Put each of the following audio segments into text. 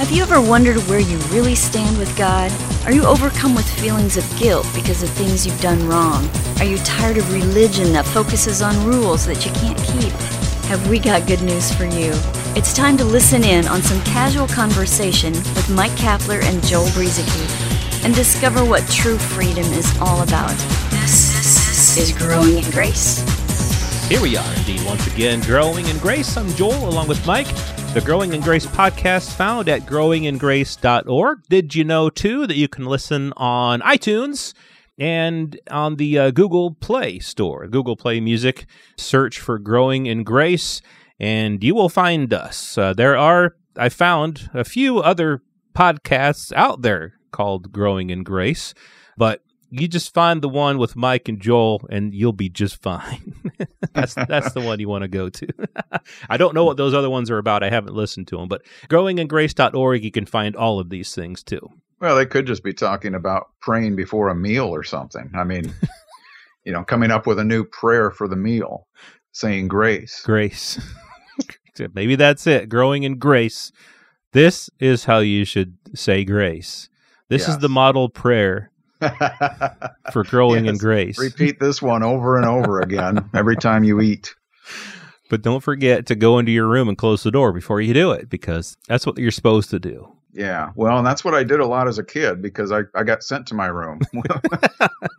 Have you ever wondered where you really stand with God? Are you overcome with feelings of guilt because of things you've done wrong? Are you tired of religion that focuses on rules that you can't keep? Have we got good news for you? It's time to listen in on some casual conversation with Mike Kapler and Joel Brueseke and discover what true freedom is all about. This is Growing in Grace. Here we are, indeed, once again, Growing in Grace. I'm Joel, along with Mike. The Growing in Grace podcast found at growingingrace.org. Did you know, too, that you can listen on iTunes and on the uh, Google Play Store, Google Play Music? Search for Growing in Grace, and you will find us. Uh, there are, I found, a few other podcasts out there called Growing in Grace, but you just find the one with Mike and Joel, and you'll be just fine. that's that's the one you want to go to. I don't know what those other ones are about. I haven't listened to them, but growingingrace.org, you can find all of these things too. Well, they could just be talking about praying before a meal or something. I mean, you know, coming up with a new prayer for the meal, saying grace. Grace. Maybe that's it. Growing in grace. This is how you should say grace. This yes. is the model prayer for growing yes. in grace. Repeat this one over and over again every time you eat. But don't forget to go into your room and close the door before you do it because that's what you're supposed to do. Yeah. Well, and that's what I did a lot as a kid because I, I got sent to my room.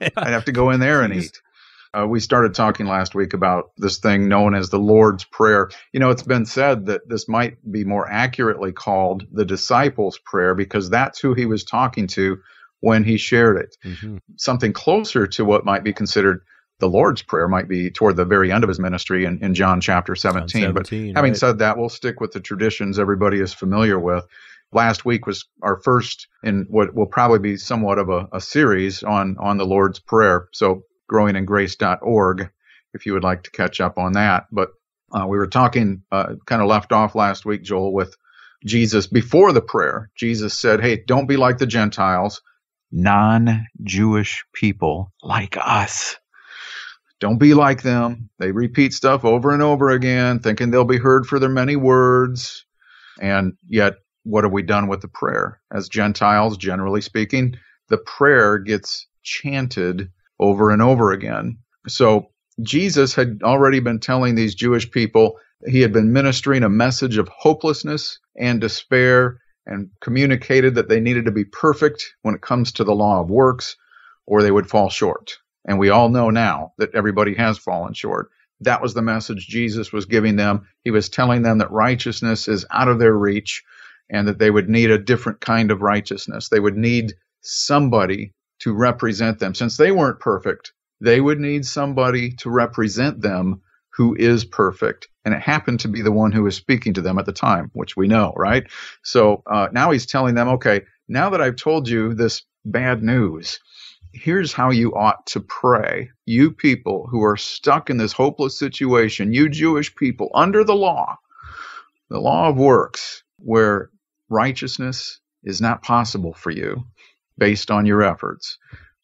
I'd have to go in there and eat. Uh, we started talking last week about this thing known as the Lord's Prayer. You know, it's been said that this might be more accurately called the disciples' prayer because that's who he was talking to when he shared it. Mm-hmm. Something closer to what might be considered the Lord's Prayer might be toward the very end of his ministry in, in John chapter 17. John 17 but having right. said that, we'll stick with the traditions everybody is familiar with. Last week was our first in what will probably be somewhat of a, a series on, on the Lord's Prayer. So growingingrace.org if you would like to catch up on that. But uh, we were talking, uh, kind of left off last week, Joel, with Jesus before the prayer. Jesus said, Hey, don't be like the Gentiles non Jewish people like us. Don't be like them. They repeat stuff over and over again, thinking they'll be heard for their many words. And yet, what have we done with the prayer? As Gentiles, generally speaking, the prayer gets chanted over and over again. So, Jesus had already been telling these Jewish people, he had been ministering a message of hopelessness and despair and communicated that they needed to be perfect when it comes to the law of works or they would fall short. And we all know now that everybody has fallen short. That was the message Jesus was giving them. He was telling them that righteousness is out of their reach and that they would need a different kind of righteousness. They would need somebody to represent them. Since they weren't perfect, they would need somebody to represent them who is perfect. And it happened to be the one who was speaking to them at the time, which we know, right? So uh, now he's telling them, okay, now that I've told you this bad news, here's how you ought to pray. You people who are stuck in this hopeless situation, you Jewish people under the law, the law of works, where righteousness is not possible for you based on your efforts.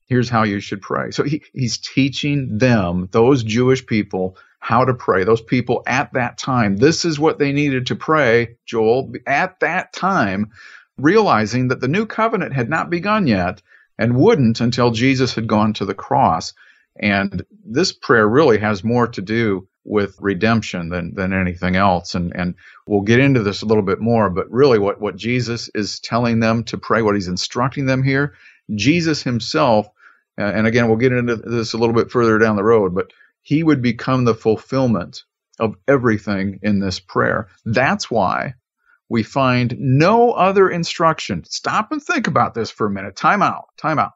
Here's how you should pray. So he, he's teaching them, those Jewish people, how to pray. Those people at that time, this is what they needed to pray, Joel, at that time, realizing that the new covenant had not begun yet and wouldn't until Jesus had gone to the cross. And this prayer really has more to do with redemption than, than anything else. And, and we'll get into this a little bit more, but really what, what Jesus is telling them to pray, what he's instructing them here, Jesus himself, and again, we'll get into this a little bit further down the road, but he would become the fulfillment of everything in this prayer. That's why we find no other instruction. Stop and think about this for a minute. Time out. Time out.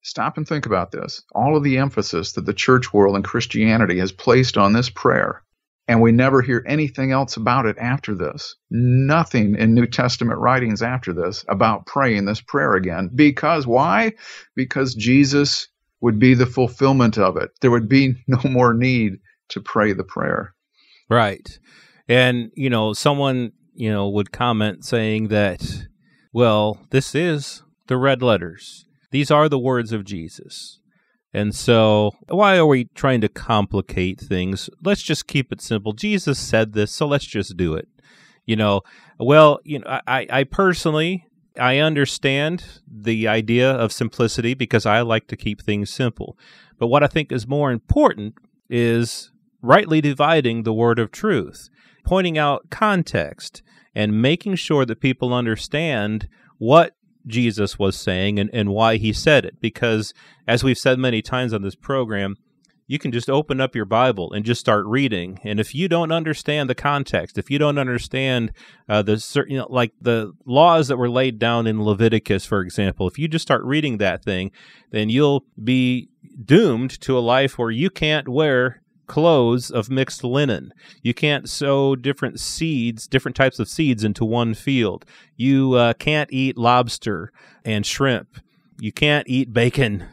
Stop and think about this. All of the emphasis that the church world and Christianity has placed on this prayer, and we never hear anything else about it after this. Nothing in New Testament writings after this about praying this prayer again. Because why? Because Jesus would be the fulfillment of it. There would be no more need to pray the prayer. Right. And, you know, someone, you know, would comment saying that, well, this is the red letters. These are the words of Jesus. And so, why are we trying to complicate things? Let's just keep it simple. Jesus said this, so let's just do it. You know, well, you know, I, I personally I understand the idea of simplicity because I like to keep things simple. But what I think is more important is rightly dividing the word of truth, pointing out context, and making sure that people understand what Jesus was saying and, and why he said it. Because, as we've said many times on this program, you can just open up your Bible and just start reading. And if you don't understand the context, if you don't understand uh, the certain, you know, like the laws that were laid down in Leviticus, for example, if you just start reading that thing, then you'll be doomed to a life where you can't wear clothes of mixed linen. You can't sow different seeds, different types of seeds into one field. You uh, can't eat lobster and shrimp. You can't eat bacon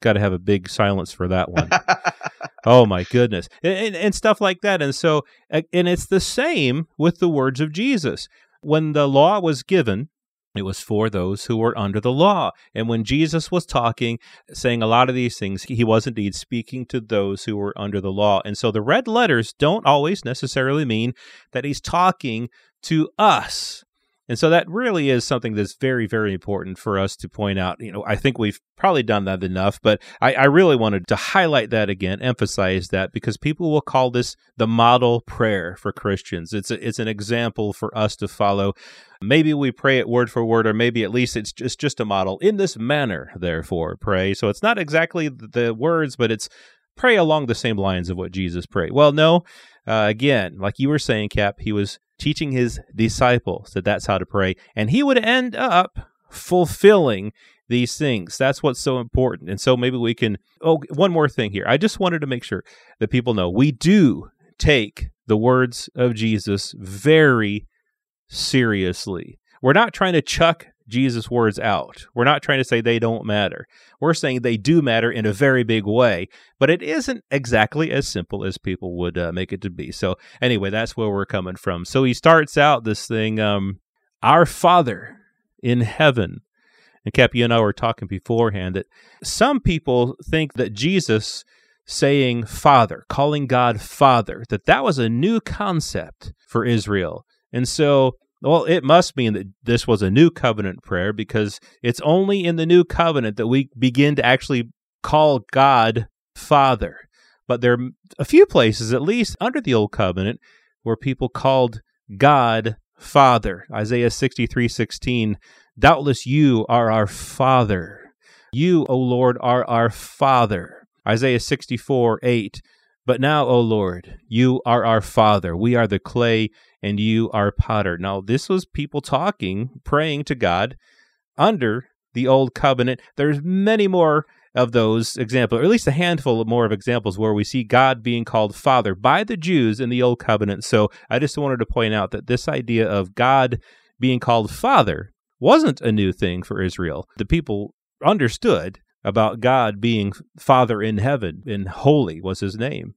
got to have a big silence for that one. oh my goodness, and, and, and, stuff like that. And so, and it's the same with the words of Jesus. When the law was given, it was for those who were under the law. And when Jesus was talking, saying a lot of these things, he was indeed speaking to those who were under the law. And so the red letters don't always necessarily mean that he's talking to us. And so that really is something that's very, very important for us to point out. You know, I think we've probably done that enough, but I, I, really wanted to highlight that again, emphasize that because people will call this the model prayer for Christians. It's a, it's an example for us to follow. Maybe we pray it word for word, or maybe at least it's just just a model. In this manner, therefore, pray. So it's not exactly the words, but it's pray along the same lines of what Jesus prayed. Well, no, uh, again, like you were saying, Cap, he was teaching his disciples that that's how to pray, and he would end up fulfilling these things. That's what's so important. And so maybe we can. Oh, one more thing here. I just wanted to make sure that people know we do take the words of Jesus very seriously. We're not trying to chuck Jesus' words out. We're not trying to say they don't matter. We're saying they do matter in a very big way, but it isn't exactly as simple as people would uh, make it to be. So, anyway, that's where we're coming from. So, he starts out this thing um, Our Father in heaven. And Cap, you and I were talking beforehand that some people think that Jesus saying Father, calling God Father, that that was a new concept for Israel. And so well, it must mean that this was a new covenant prayer because it's only in the new covenant that we begin to actually call God Father. But there are a few places, at least under the old covenant, where people called God Father. Isaiah 63 16, doubtless you are our Father. You, O Lord, are our Father. Isaiah 64 8, but now, O Lord, you are our Father. We are the clay and you are potter. Now, this was people talking, praying to God under the old covenant. There's many more of those examples, or at least a handful more of examples where we see God being called Father by the Jews in the old covenant. So I just wanted to point out that this idea of God being called Father wasn't a new thing for Israel. The people understood about God being Father in heaven and holy was his name.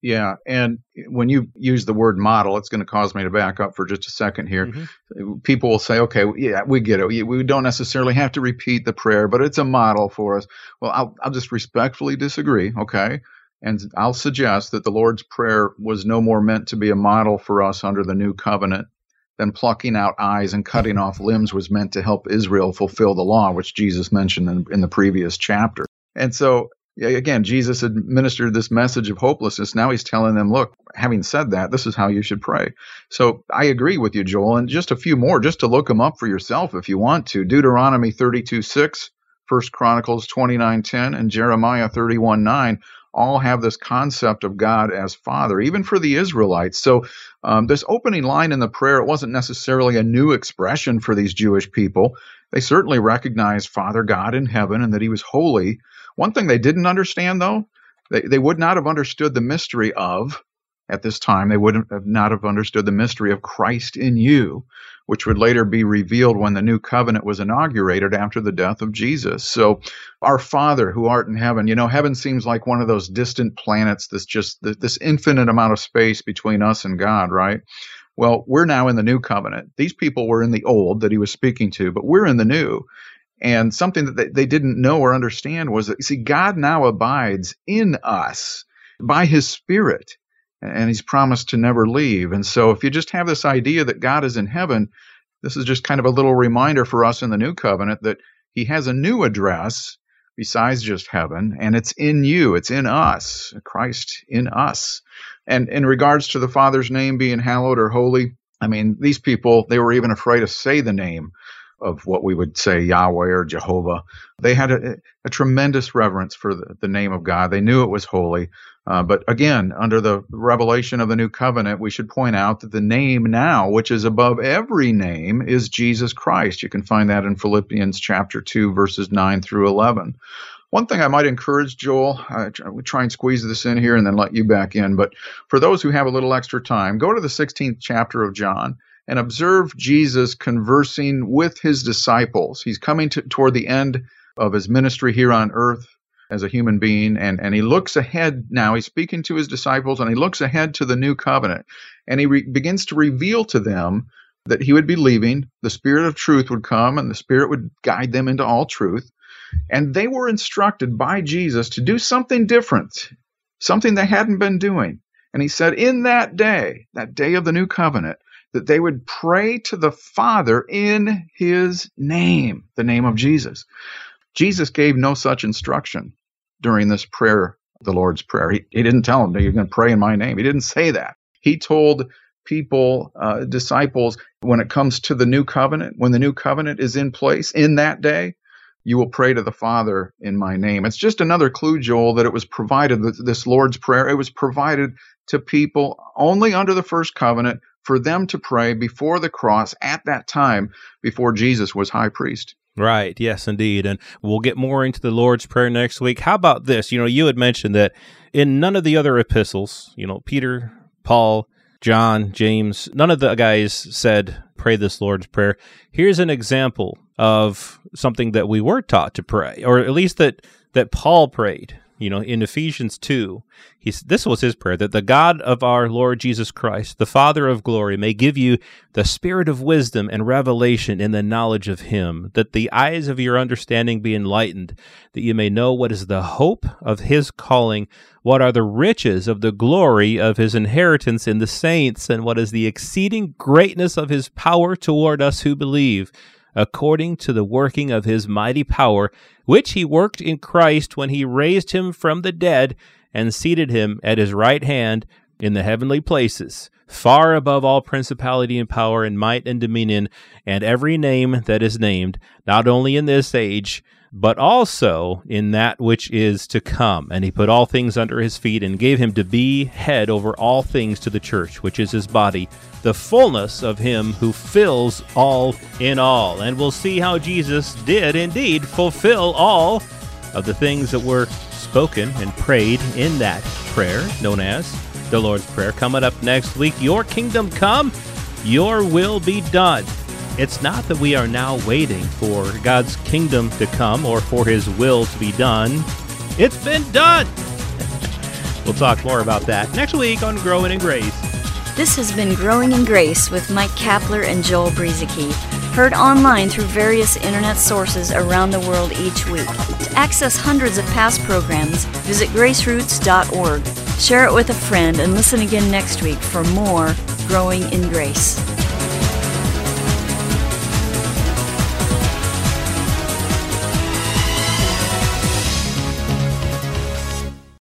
Yeah, and when you use the word model, it's going to cause me to back up for just a second here. Mm-hmm. People will say, "Okay, yeah, we get it. We don't necessarily have to repeat the prayer, but it's a model for us." Well, I'll, I'll just respectfully disagree. Okay, and I'll suggest that the Lord's prayer was no more meant to be a model for us under the new covenant than plucking out eyes and cutting off limbs was meant to help Israel fulfill the law, which Jesus mentioned in, in the previous chapter. And so again, Jesus administered this message of hopelessness. Now he's telling them, look, having said that, this is how you should pray. So I agree with you, Joel. And just a few more, just to look them up for yourself if you want to. Deuteronomy 32 6, 1 Chronicles 29 10, and Jeremiah 31 9 all have this concept of God as Father, even for the Israelites. So, um, this opening line in the prayer, it wasn't necessarily a new expression for these Jewish people. They certainly recognized Father God in heaven and that He was holy. One thing they didn't understand, though, they, they would not have understood the mystery of, at this time, they would have not have understood the mystery of Christ in you, which would later be revealed when the new covenant was inaugurated after the death of Jesus. So, our Father who art in heaven, you know, heaven seems like one of those distant planets that's just this infinite amount of space between us and God, right? Well, we're now in the new covenant. These people were in the old that he was speaking to, but we're in the new. And something that they, they didn't know or understand was that, you see, God now abides in us by his spirit. And he's promised to never leave. And so if you just have this idea that God is in heaven, this is just kind of a little reminder for us in the new covenant that he has a new address besides just heaven, and it's in you, it's in us, Christ in us. And in regards to the Father's name being hallowed or holy, I mean, these people, they were even afraid to say the name of what we would say Yahweh or Jehovah. They had a, a tremendous reverence for the, the, name of God. They knew it was holy. Uh, but again, under the revelation of the new covenant, we should point out that the name now, which is above every name, is Jesus Christ. You can find that in Philippians chapter 2, verses 9 through 11. One thing I might encourage, Joel, I try and squeeze this in here and then let you back in, but for those who have a little extra time, go to the 16th chapter of John and observe Jesus conversing with his disciples. He's coming to, toward the end of his ministry here on earth as a human being, and, and he looks ahead now. He's speaking to his disciples, and he looks ahead to the new covenant, and he re- begins to reveal to them that he would be leaving, the Spirit of truth would come, and the Spirit would guide them into all truth. And they were instructed by Jesus to do something different, something they hadn't been doing. And he said, In that day, that day of the new covenant, that they would pray to the Father in his name, the name of Jesus. Jesus gave no such instruction during this prayer, the Lord's Prayer. He, he didn't tell them, You're going to pray in my name. He didn't say that. He told people, uh, disciples, when it comes to the new covenant, when the new covenant is in place in that day, you will pray to the Father in my name. It's just another clue, Joel, that it was provided, this Lord's Prayer, it was provided to people only under the first covenant for them to pray before the cross at that time before Jesus was high priest. Right. Yes, indeed. And we'll get more into the Lord's Prayer next week. How about this? You know, you had mentioned that in none of the other epistles, you know, Peter, Paul, John, James, none of the guys said, pray this Lord's Prayer. Here's an example of something that we were taught to pray, or at least that, that Paul prayed you know, in Ephesians 2, he's, this was his prayer that the God of our Lord Jesus Christ, the Father of glory, may give you the spirit of wisdom and revelation in the knowledge of him, that the eyes of your understanding be enlightened, that you may know what is the hope of his calling, what are the riches of the glory of his inheritance in the saints, and what is the exceeding greatness of his power toward us who believe according to the working of his mighty power, which he worked in Christ when he raised him from the dead and seated him at his right hand in the heavenly places, far above all principality and power and might and dominion, and every name that is named, not only in this age, but also in that which is to come. And he put all things under his feet and gave him to be head over all things to the church, which is his body, the fullness of him who fills all in all. And we'll see how Jesus did indeed fulfill all of the things that were spoken and prayed in that prayer known as the Lord's Prayer. Coming up next week, Your kingdom come, your will be done. It's not that we are now waiting for God's kingdom to come or for his will to be done. It's been done. we'll talk more about that next week on Growing in Grace. This has been Growing in Grace with Mike Kapler and Joel Brueseke, heard online through various internet sources around the world each week. To access hundreds of past programs, visit graceroots.org. Share it with a friend and listen again next week for more Growing in Grace.